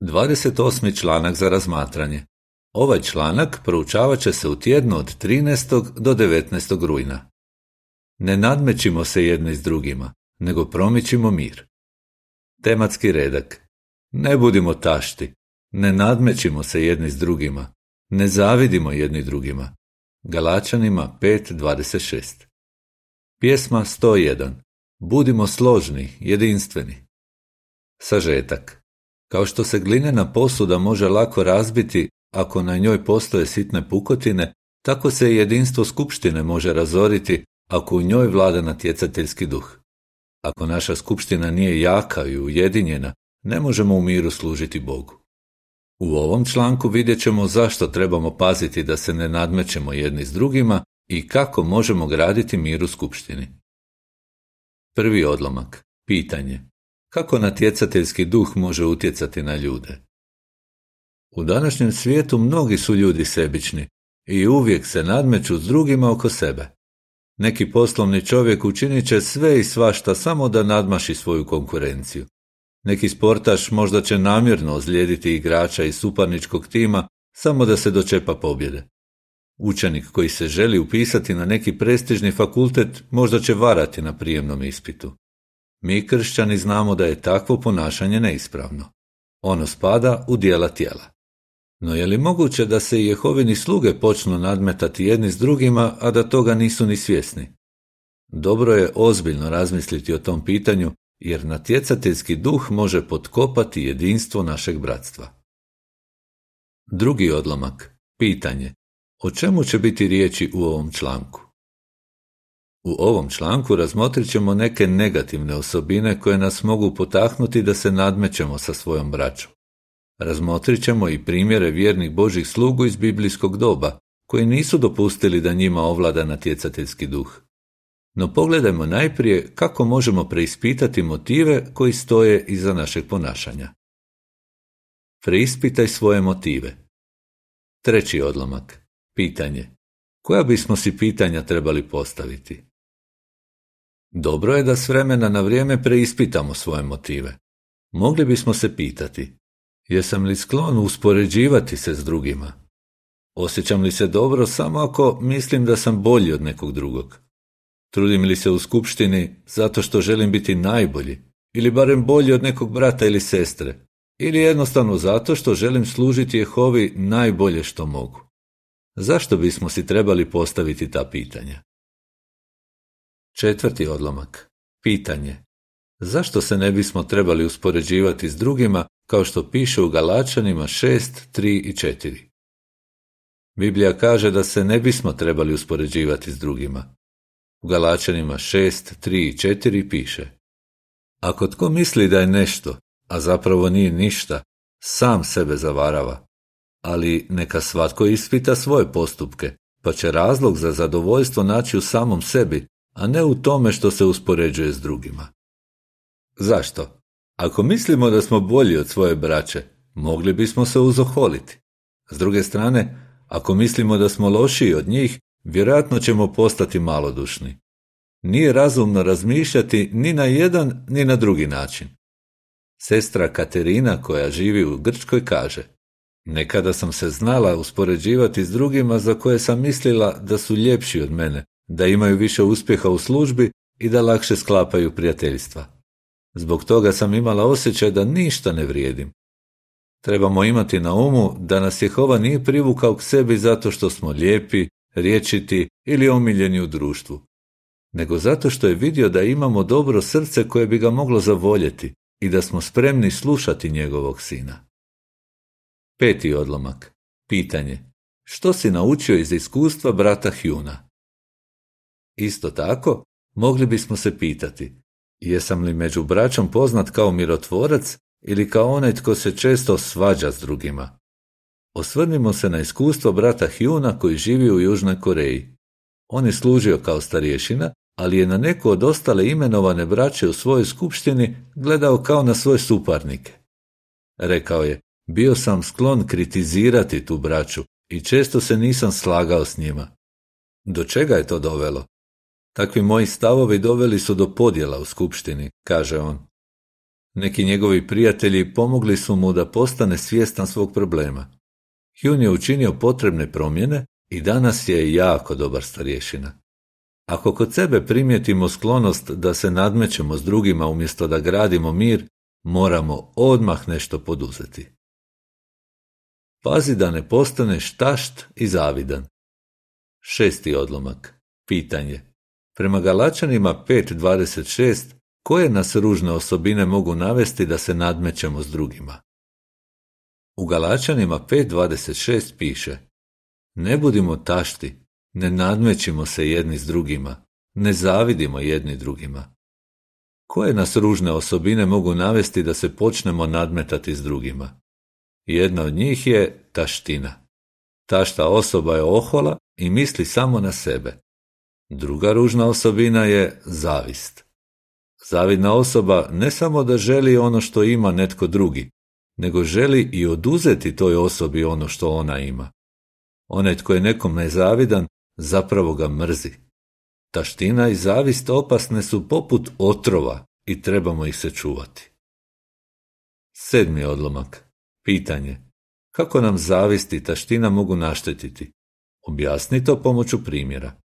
28. članak za razmatranje. Ovaj članak proučavat će se u tjednu od 13. do 19. rujna. Ne nadmećimo se jedni s drugima, nego promičimo mir. Tematski redak. Ne budimo tašti, ne nadmećimo se jedni s drugima, ne zavidimo jedni drugima. Galačanima 5.26 Pjesma 101 Budimo složni, jedinstveni. Sažetak Kao što se glinena posuda može lako razbiti ako na njoj postoje sitne pukotine, tako se jedinstvo skupštine može razoriti ako u njoj vlada natjecateljski duh. Ako naša skupština nije jaka i ujedinjena, ne možemo u miru služiti Bogu. U ovom članku vidjet ćemo zašto trebamo paziti da se ne nadmećemo jedni s drugima i kako možemo graditi mir u skupštini. Prvi odlomak. Pitanje. Kako natjecateljski duh može utjecati na ljude? U današnjem svijetu mnogi su ljudi sebični i uvijek se nadmeću s drugima oko sebe. Neki poslovni čovjek učinit će sve i svašta samo da nadmaši svoju konkurenciju. Neki sportaš možda će namjerno ozlijediti igrača iz suparničkog tima samo da se dočepa pobjede. Učenik koji se želi upisati na neki prestižni fakultet možda će varati na prijemnom ispitu. Mi kršćani znamo da je takvo ponašanje neispravno. Ono spada u dijela tijela. No je li moguće da se Jehovini sluge počnu nadmetati jedni s drugima, a da toga nisu ni svjesni? Dobro je ozbiljno razmisliti o tom pitanju, jer natjecateljski duh može potkopati jedinstvo našeg bratstva. Drugi odlomak. Pitanje. O čemu će biti riječi u ovom članku? U ovom članku razmotrit ćemo neke negativne osobine koje nas mogu potahnuti da se nadmećemo sa svojom braćom. Razmotrit ćemo i primjere vjernih Božih slugu iz biblijskog doba, koji nisu dopustili da njima ovlada natjecateljski duh. No pogledajmo najprije kako možemo preispitati motive koji stoje iza našeg ponašanja. Preispitaj svoje motive. Treći odlomak. Pitanje. Koja bismo si pitanja trebali postaviti? Dobro je da s vremena na vrijeme preispitamo svoje motive. Mogli bismo se pitati, jesam li sklon uspoređivati se s drugima? Osjećam li se dobro samo ako mislim da sam bolji od nekog drugog? Trudim li se u skupštini zato što želim biti najbolji ili barem bolji od nekog brata ili sestre? Ili jednostavno zato što želim služiti Jehovi najbolje što mogu? Zašto bismo si trebali postaviti ta pitanja? Četvrti odlomak. Pitanje. Zašto se ne bismo trebali uspoređivati s drugima kao što piše u Galačanima 6, 3 i 4? Biblija kaže da se ne bismo trebali uspoređivati s drugima. U Galačanima 6, 3 i 4 piše Ako tko misli da je nešto, a zapravo nije ništa, sam sebe zavarava. Ali neka svatko ispita svoje postupke, pa će razlog za zadovoljstvo naći u samom sebi, a ne u tome što se uspoređuje s drugima. Zašto? Ako mislimo da smo bolji od svoje braće, mogli bismo se uzoholiti. S druge strane, ako mislimo da smo lošiji od njih, vjerojatno ćemo postati malodušni. Nije razumno razmišljati ni na jedan ni na drugi način. Sestra Katerina koja živi u Grčkoj kaže Nekada sam se znala uspoređivati s drugima za koje sam mislila da su ljepši od mene, da imaju više uspjeha u službi i da lakše sklapaju prijateljstva. Zbog toga sam imala osjećaj da ništa ne vrijedim. Trebamo imati na umu da nas Jehova nije privukao k sebi zato što smo lijepi, riječiti ili omiljeni u društvu, nego zato što je vidio da imamo dobro srce koje bi ga moglo zavoljeti i da smo spremni slušati njegovog sina. Peti odlomak. Pitanje. Što si naučio iz iskustva brata Hjuna? Isto tako, mogli bismo se pitati, jesam li među braćom poznat kao mirotvorac ili kao onaj tko se često svađa s drugima? Osvrnimo se na iskustvo brata Hjuna koji živi u Južnoj Koreji. On je služio kao starješina, ali je na neku od ostale imenovane braće u svojoj skupštini gledao kao na svoje suparnike. Rekao je, bio sam sklon kritizirati tu braću i često se nisam slagao s njima. Do čega je to dovelo? Takvi moji stavovi doveli su do podjela u skupštini, kaže on. Neki njegovi prijatelji pomogli su mu da postane svjestan svog problema. Hjun je učinio potrebne promjene i danas je jako dobar starješina. Ako kod sebe primijetimo sklonost da se nadmećemo s drugima umjesto da gradimo mir, moramo odmah nešto poduzeti. Pazi da ne postaneš tašt i zavidan. Šesti odlomak. Pitanje. Prema Galačanima 5.26 koje nas ružne osobine mogu navesti da se nadmećemo s drugima? U Galačanima 5.26 piše Ne budimo tašti, ne nadmećimo se jedni s drugima, ne zavidimo jedni drugima. Koje nas ružne osobine mogu navesti da se počnemo nadmetati s drugima? Jedna od njih je taština. Tašta osoba je ohola i misli samo na sebe. Druga ružna osobina je zavist. Zavidna osoba ne samo da želi ono što ima netko drugi, nego želi i oduzeti toj osobi ono što ona ima. Onaj tko je nekom nezavidan, zapravo ga mrzi. Taština i zavist opasne su poput otrova i trebamo ih se čuvati. Sedmi odlomak. Pitanje. Kako nam zavist i taština mogu naštetiti? Objasni to pomoću primjera.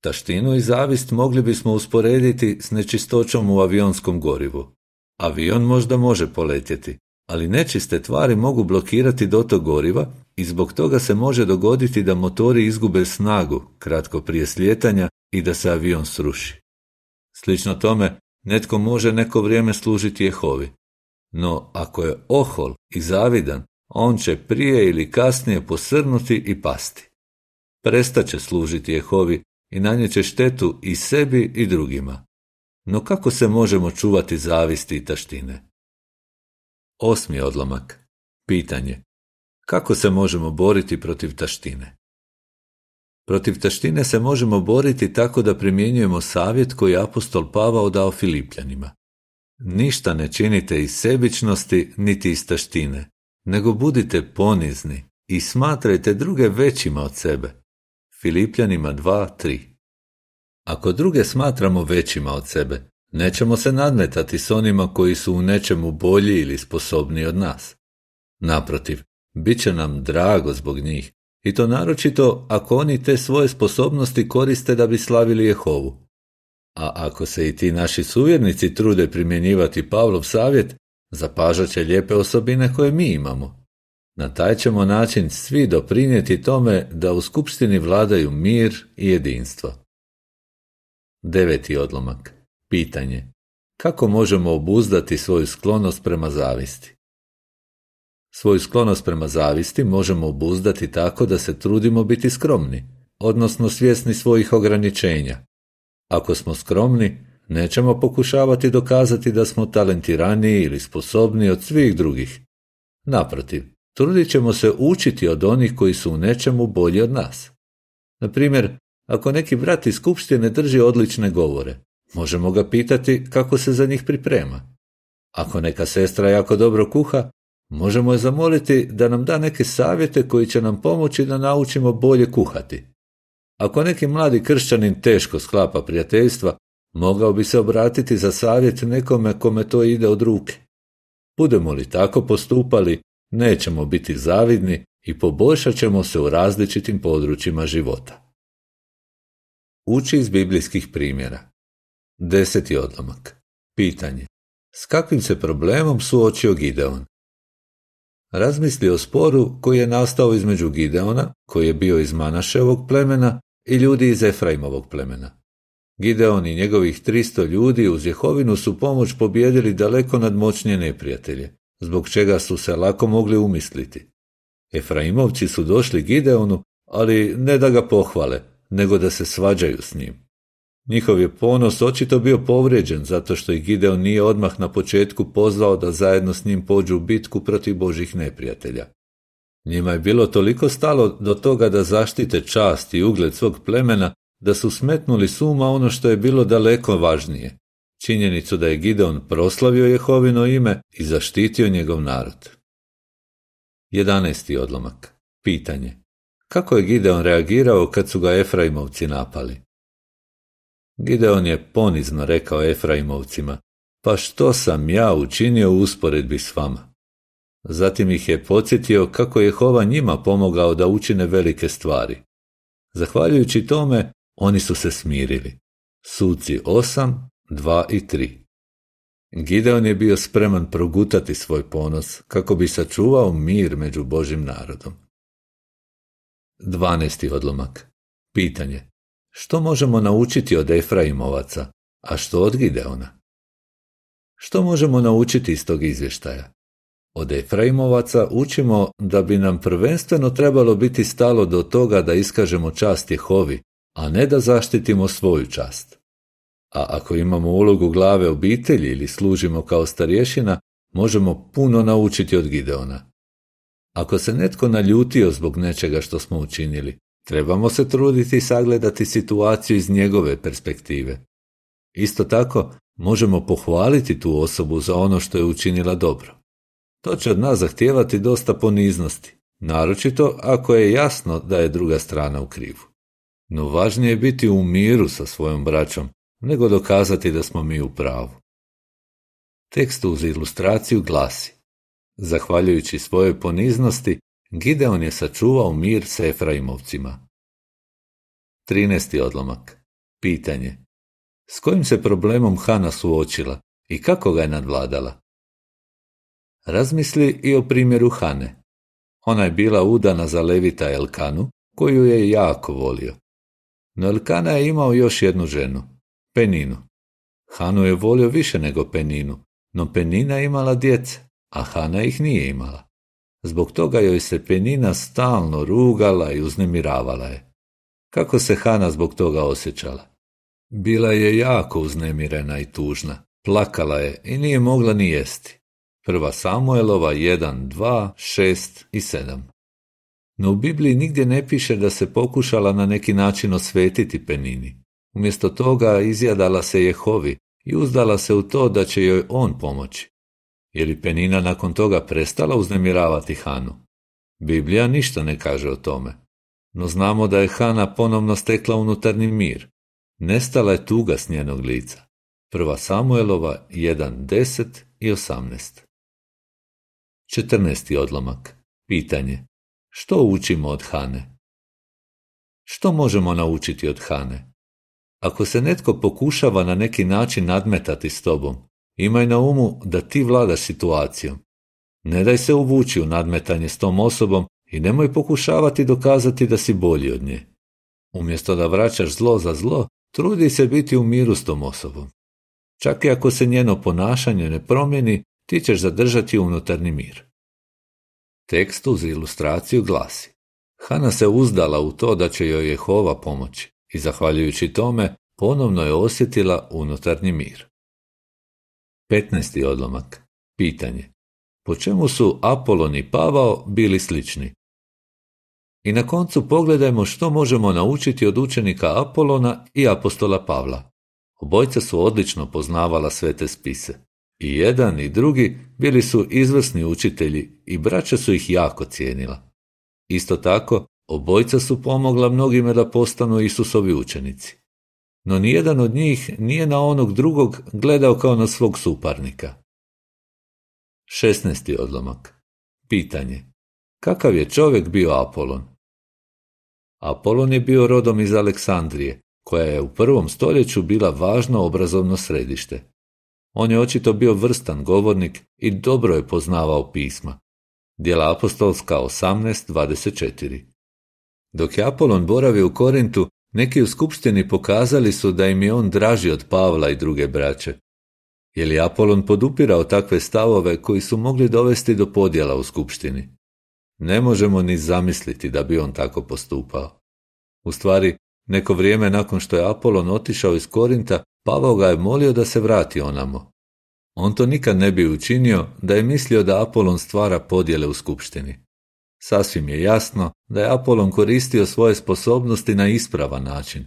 Taštinu i zavist mogli bismo usporediti s nečistoćom u avionskom gorivu. Avion možda može poletjeti, ali nečiste tvari mogu blokirati dotok goriva i zbog toga se može dogoditi da motori izgube snagu kratko prije slijetanja i da se avion sruši. Slično tome, netko može neko vrijeme služiti Jehovi. No, ako je ohol i zavidan, on će prije ili kasnije posrnuti i pasti. Prestaće služiti Jehovi i nanjeće štetu i sebi i drugima. No kako se možemo čuvati zavisti i taštine? Osmi odlomak. Pitanje. Kako se možemo boriti protiv taštine? Protiv taštine se možemo boriti tako da primjenjujemo savjet koji apostol Pavao dao Filipljanima. Ništa ne činite iz sebičnosti niti iz taštine, nego budite ponizni i smatrajte druge većima od sebe. Filipljanima 2.3 Ako druge smatramo većima od sebe, nećemo se nadmetati s onima koji su u nečemu bolji ili sposobniji od nas. Naprotiv, bit će nam drago zbog njih, i to naročito ako oni te svoje sposobnosti koriste da bi slavili Jehovu. A ako se i ti naši suvjernici trude primjenjivati Pavlov savjet, zapažat će lijepe osobine koje mi imamo. Na taj ćemo način svi doprinijeti tome da u skupštini vladaju mir i jedinstvo. Deveti odlomak. Pitanje. Kako možemo obuzdati svoju sklonost prema zavisti? Svoju sklonost prema zavisti možemo obuzdati tako da se trudimo biti skromni, odnosno svjesni svojih ograničenja. Ako smo skromni, nećemo pokušavati dokazati da smo talentiraniji ili sposobni od svih drugih. Naprotiv, trudit ćemo se učiti od onih koji su u nečemu bolji od nas. Na primjer, ako neki brat iz skupštine drži odlične govore, možemo ga pitati kako se za njih priprema. Ako neka sestra jako dobro kuha, možemo je zamoliti da nam da neke savjete koji će nam pomoći da naučimo bolje kuhati. Ako neki mladi kršćanin teško sklapa prijateljstva, mogao bi se obratiti za savjet nekome kome to ide od ruke. Budemo li tako postupali, nećemo biti zavidni i poboljšat ćemo se u različitim područjima života. Uči iz biblijskih primjera. Deseti odlomak. Pitanje. S kakvim se problemom suočio Gideon? Razmisli o sporu koji je nastao između Gideona, koji je bio iz Manaševog plemena, i ljudi iz Efraimovog plemena. Gideon i njegovih tristo ljudi uz Jehovinu su pomoć pobjedili daleko nadmoćnije neprijatelje, zbog čega su se lako mogli umisliti. Efraimovci su došli Gideonu, ali ne da ga pohvale, nego da se svađaju s njim. Njihov je ponos očito bio povrijeđen zato što ih Gideon nije odmah na početku pozvao da zajedno s njim pođu u bitku protiv božih neprijatelja. Njima je bilo toliko stalo do toga da zaštite čast i ugled svog plemena da su smetnuli suma ono što je bilo daleko važnije, činjenicu da je Gideon proslavio Jehovino ime i zaštitio njegov narod. 11. odlomak. Pitanje. Kako je Gideon reagirao kad su ga Efraimovci napali? Gideon je ponizno rekao Efraimovcima, pa što sam ja učinio u usporedbi s vama? Zatim ih je podsjetio kako je Jehova njima pomogao da učine velike stvari. Zahvaljujući tome, oni su se smirili. Suci 8, 2 i 3. Gideon je bio spreman progutati svoj ponos kako bi sačuvao mir među Božim narodom. 12. odlomak. Pitanje. Što možemo naučiti od Efraimovaca, a što od Gideona? Što možemo naučiti iz tog izvještaja? Od Efraimovaca učimo da bi nam prvenstveno trebalo biti stalo do toga da iskažemo čast Jehovi, a ne da zaštitimo svoju čast. A ako imamo ulogu glave obitelji ili služimo kao starješina, možemo puno naučiti od Gideona. Ako se netko naljutio zbog nečega što smo učinili, trebamo se truditi sagledati situaciju iz njegove perspektive. Isto tako, možemo pohvaliti tu osobu za ono što je učinila dobro. To će od nas zahtijevati dosta poniznosti, naročito ako je jasno da je druga strana u krivu. No važnije je biti u miru sa svojom braćom, nego dokazati da smo mi u pravu. Tekst uz ilustraciju glasi Zahvaljujući svojoj poniznosti, Gideon je sačuvao mir s Efraimovcima. 13. odlomak. Pitanje. S kojim se problemom Hana suočila i kako ga je nadvladala? Razmisli i o primjeru Hane. Ona je bila udana za Levita Elkanu, koju je jako volio. No Elkana je imao još jednu ženu, Peninu. Hanu je volio više nego Peninu, no Penina imala djece, a Hana ih nije imala. Zbog toga joj se Penina stalno rugala i uznemiravala je. Kako se Hana zbog toga osjećala? Bila je jako uznemirena i tužna. Plakala je i nije mogla ni jesti. Prva Samuelova 1, 2, 6 i 7. No u Bibliji nigdje ne piše da se pokušala na neki način osvetiti Penini. Umjesto toga izjadala se Jehovi i uzdala se u to da će joj on pomoći. Je li Penina nakon toga prestala uznemiravati Hanu? Biblija ništa ne kaže o tome. No znamo da je Hana ponovno stekla unutarnji mir. Nestala je tuga s njenog lica. Prva Samuelova 1, 10 i 18. 14. odlomak. Pitanje. Što učimo od Hane? Što možemo naučiti od Hane? Ako se netko pokušava na neki način nadmetati s tobom, imaj na umu da ti vladaš situacijom. Ne daj se uvući u nadmetanje s tom osobom i nemoj pokušavati dokazati da si bolji od nje. Umjesto da vraćaš zlo za zlo, trudi se biti u miru s tom osobom. Čak i ako se njeno ponašanje ne promijeni, ti ćeš zadržati unutarnji mir. Tekst uz ilustraciju glasi Hana se uzdala u to da će joj Jehova pomoći i zahvaljujući tome ponovno je osjetila unutarnji mir. 15. odlomak. Pitanje. Po čemu su Apolon i Pavao bili slični? I na koncu pogledajmo što možemo naučiti od učenika Apolona i apostola Pavla. Obojca su odlično poznavala sve te spise. I jedan i drugi bili su izvrsni učitelji i braća su ih jako cijenila. Isto tako, obojca su pomogla mnogima da postanu Isusovi učenici. No nijedan od njih nije na onog drugog gledao kao na svog suparnika. 16. odlomak. Pitanje. Kakav je čovjek bio Apolon? Apolon je bio rodom iz Aleksandrije, koja je u prvom stoljeću bila važno obrazovno središte. On je očito bio vrstan govornik i dobro je poznavao pisma. Dijela apostolska 18.24 Dok je Apolon boravio u Korintu, neki u skupštini pokazali su da im je on draži od Pavla i druge braće. Je li Apolon podupirao takve stavove koji su mogli dovesti do podjela u skupštini? Ne možemo ni zamisliti da bi on tako postupao. U stvari, neko vrijeme nakon što je Apolon otišao iz Korinta, Pavao ga je molio da se vrati onamo. On to nikad ne bi učinio da je mislio da Apolon stvara podjele u skupštini. Sasvim je jasno da je Apolon koristio svoje sposobnosti na ispravan način,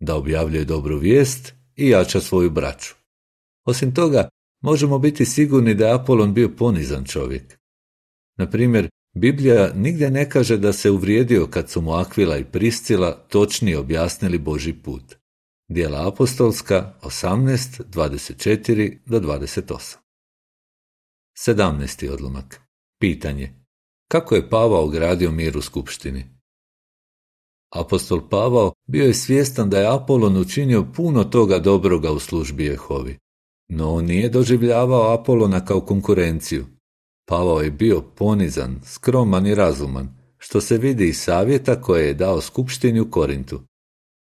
da objavljuje dobru vijest i jača svoju braću. Osim toga, možemo biti sigurni da je Apolon bio ponizan čovjek. Na primjer, Biblija nigdje ne kaže da se uvrijedio kad su mu Akvila i Priscila točnije objasnili Boži put. Dijela apostolska 18, 24 do 28. 17. odlomak. Pitanje. Kako je Pavao gradio mir u skupštini? Apostol Pavao bio je svjestan da je Apolon učinio puno toga dobroga u službi Jehovi, no on nije doživljavao Apolona kao konkurenciju. Pavao je bio ponizan, skroman i razuman, što se vidi iz savjeta koje je dao skupštini u Korintu.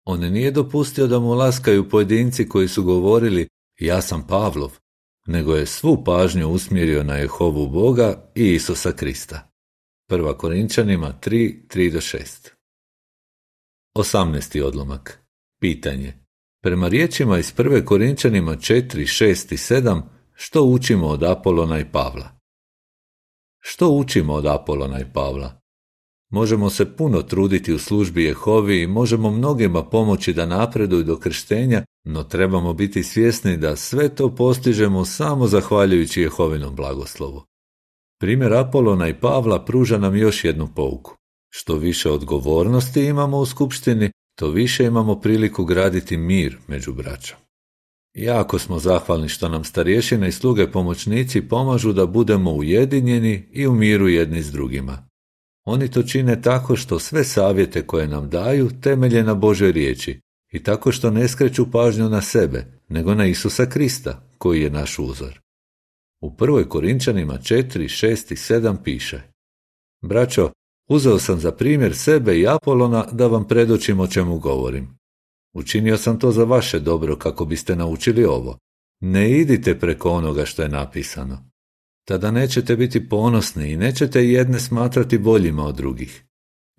On nije dopustio da mu laskaju pojedinci koji su govorili ja sam Pavlov, nego je svu pažnju usmjerio na Jehovu Boga i Isusa Krista. Prva Korinčanima 3, 3 do 6 18. odlomak Pitanje Prema riječima iz prve Korinčanima 4, 6 i 7 što učimo od Apolona i Pavla? Što učimo od Apolona i Pavla? Možemo se puno truditi u službi Jehovi i možemo mnogima pomoći da napreduju do krštenja, no trebamo biti svjesni da sve to postižemo samo zahvaljujući Jehovinom blagoslovu. Primjer Apolona i Pavla pruža nam još jednu pouku. Što više odgovornosti imamo u skupštini, to više imamo priliku graditi mir među braćom. Jako smo zahvalni što nam starješine i sluge pomoćnici pomažu da budemo ujedinjeni i u miru jedni s drugima. Oni to čine tako što sve savjete koje nam daju temelje na Božoj riječi i tako što ne skreću pažnju na sebe, nego na Isusa Krista, koji je naš uzor. U prvoj Korinčanima 4, 6 i 7 piše Braćo, uzeo sam za primjer sebe i Apolona da vam predočim o čemu govorim. Učinio sam to za vaše dobro kako biste naučili ovo. Ne idite preko onoga što je napisano tada nećete biti ponosni i nećete jedne smatrati boljima od drugih.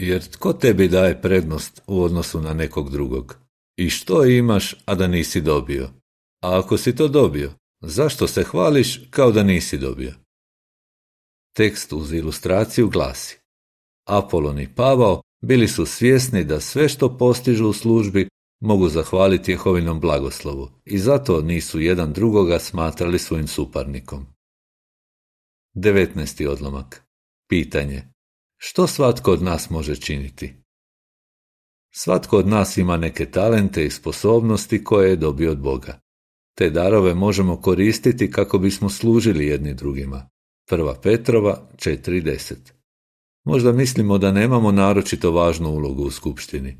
Jer tko tebi daje prednost u odnosu na nekog drugog? I što imaš, a da nisi dobio? A ako si to dobio, zašto se hvališ kao da nisi dobio? Tekst uz ilustraciju glasi Apolon i Pavao bili su svjesni da sve što postižu u službi mogu zahvaliti Jehovinom blagoslovu i zato nisu jedan drugoga smatrali svojim suparnikom. 19. odlomak. Pitanje. Što svatko od nas može činiti? Svatko od nas ima neke talente i sposobnosti koje je dobio od Boga. Te darove možemo koristiti kako bismo služili jedni drugima. Prva Petrova 4.10 Možda mislimo da nemamo naročito važnu ulogu u skupštini.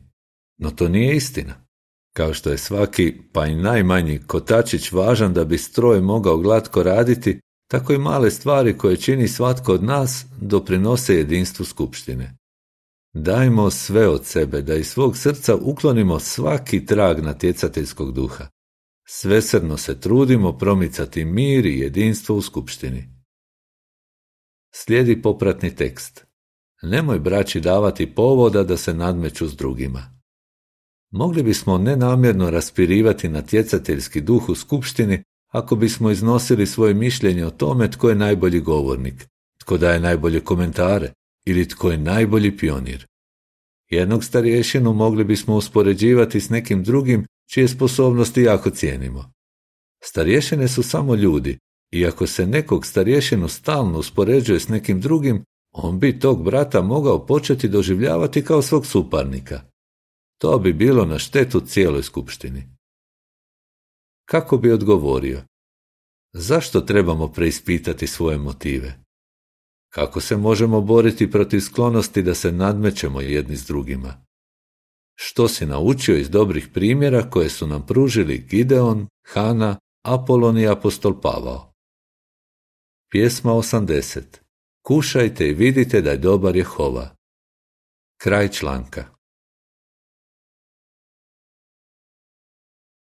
No to nije istina. Kao što je svaki, pa i najmanji kotačić važan da bi stroj mogao glatko raditi, tako i male stvari koje čini svatko od nas doprinose jedinstvu skupštine. Dajmo sve od sebe da iz svog srca uklonimo svaki trag natjecateljskog duha. Svesrdno se trudimo promicati mir i jedinstvo u skupštini. Slijedi popratni tekst. Nemoj braći davati povoda da se nadmeću s drugima. Mogli bismo nenamjerno raspirivati natjecateljski duh u skupštini ako bismo iznosili svoje mišljenje o tome tko je najbolji govornik, tko daje najbolje komentare ili tko je najbolji pionir. Jednog starješinu mogli bismo uspoređivati s nekim drugim čije sposobnosti jako cijenimo. Starješine su samo ljudi i ako se nekog starješinu stalno uspoređuje s nekim drugim, on bi tog brata mogao početi doživljavati kao svog suparnika. To bi bilo na štetu cijeloj skupštini. Kako bi odgovorio? Zašto trebamo preispitati svoje motive? Kako se možemo boriti protiv sklonosti da se nadmećemo jedni s drugima? Što si naučio iz dobrih primjera koje su nam pružili Gideon, Hana, Apolon i apostol Pavao? Pjesma 80. Kušajte i vidite da je dobar Jehova. Kraj članka.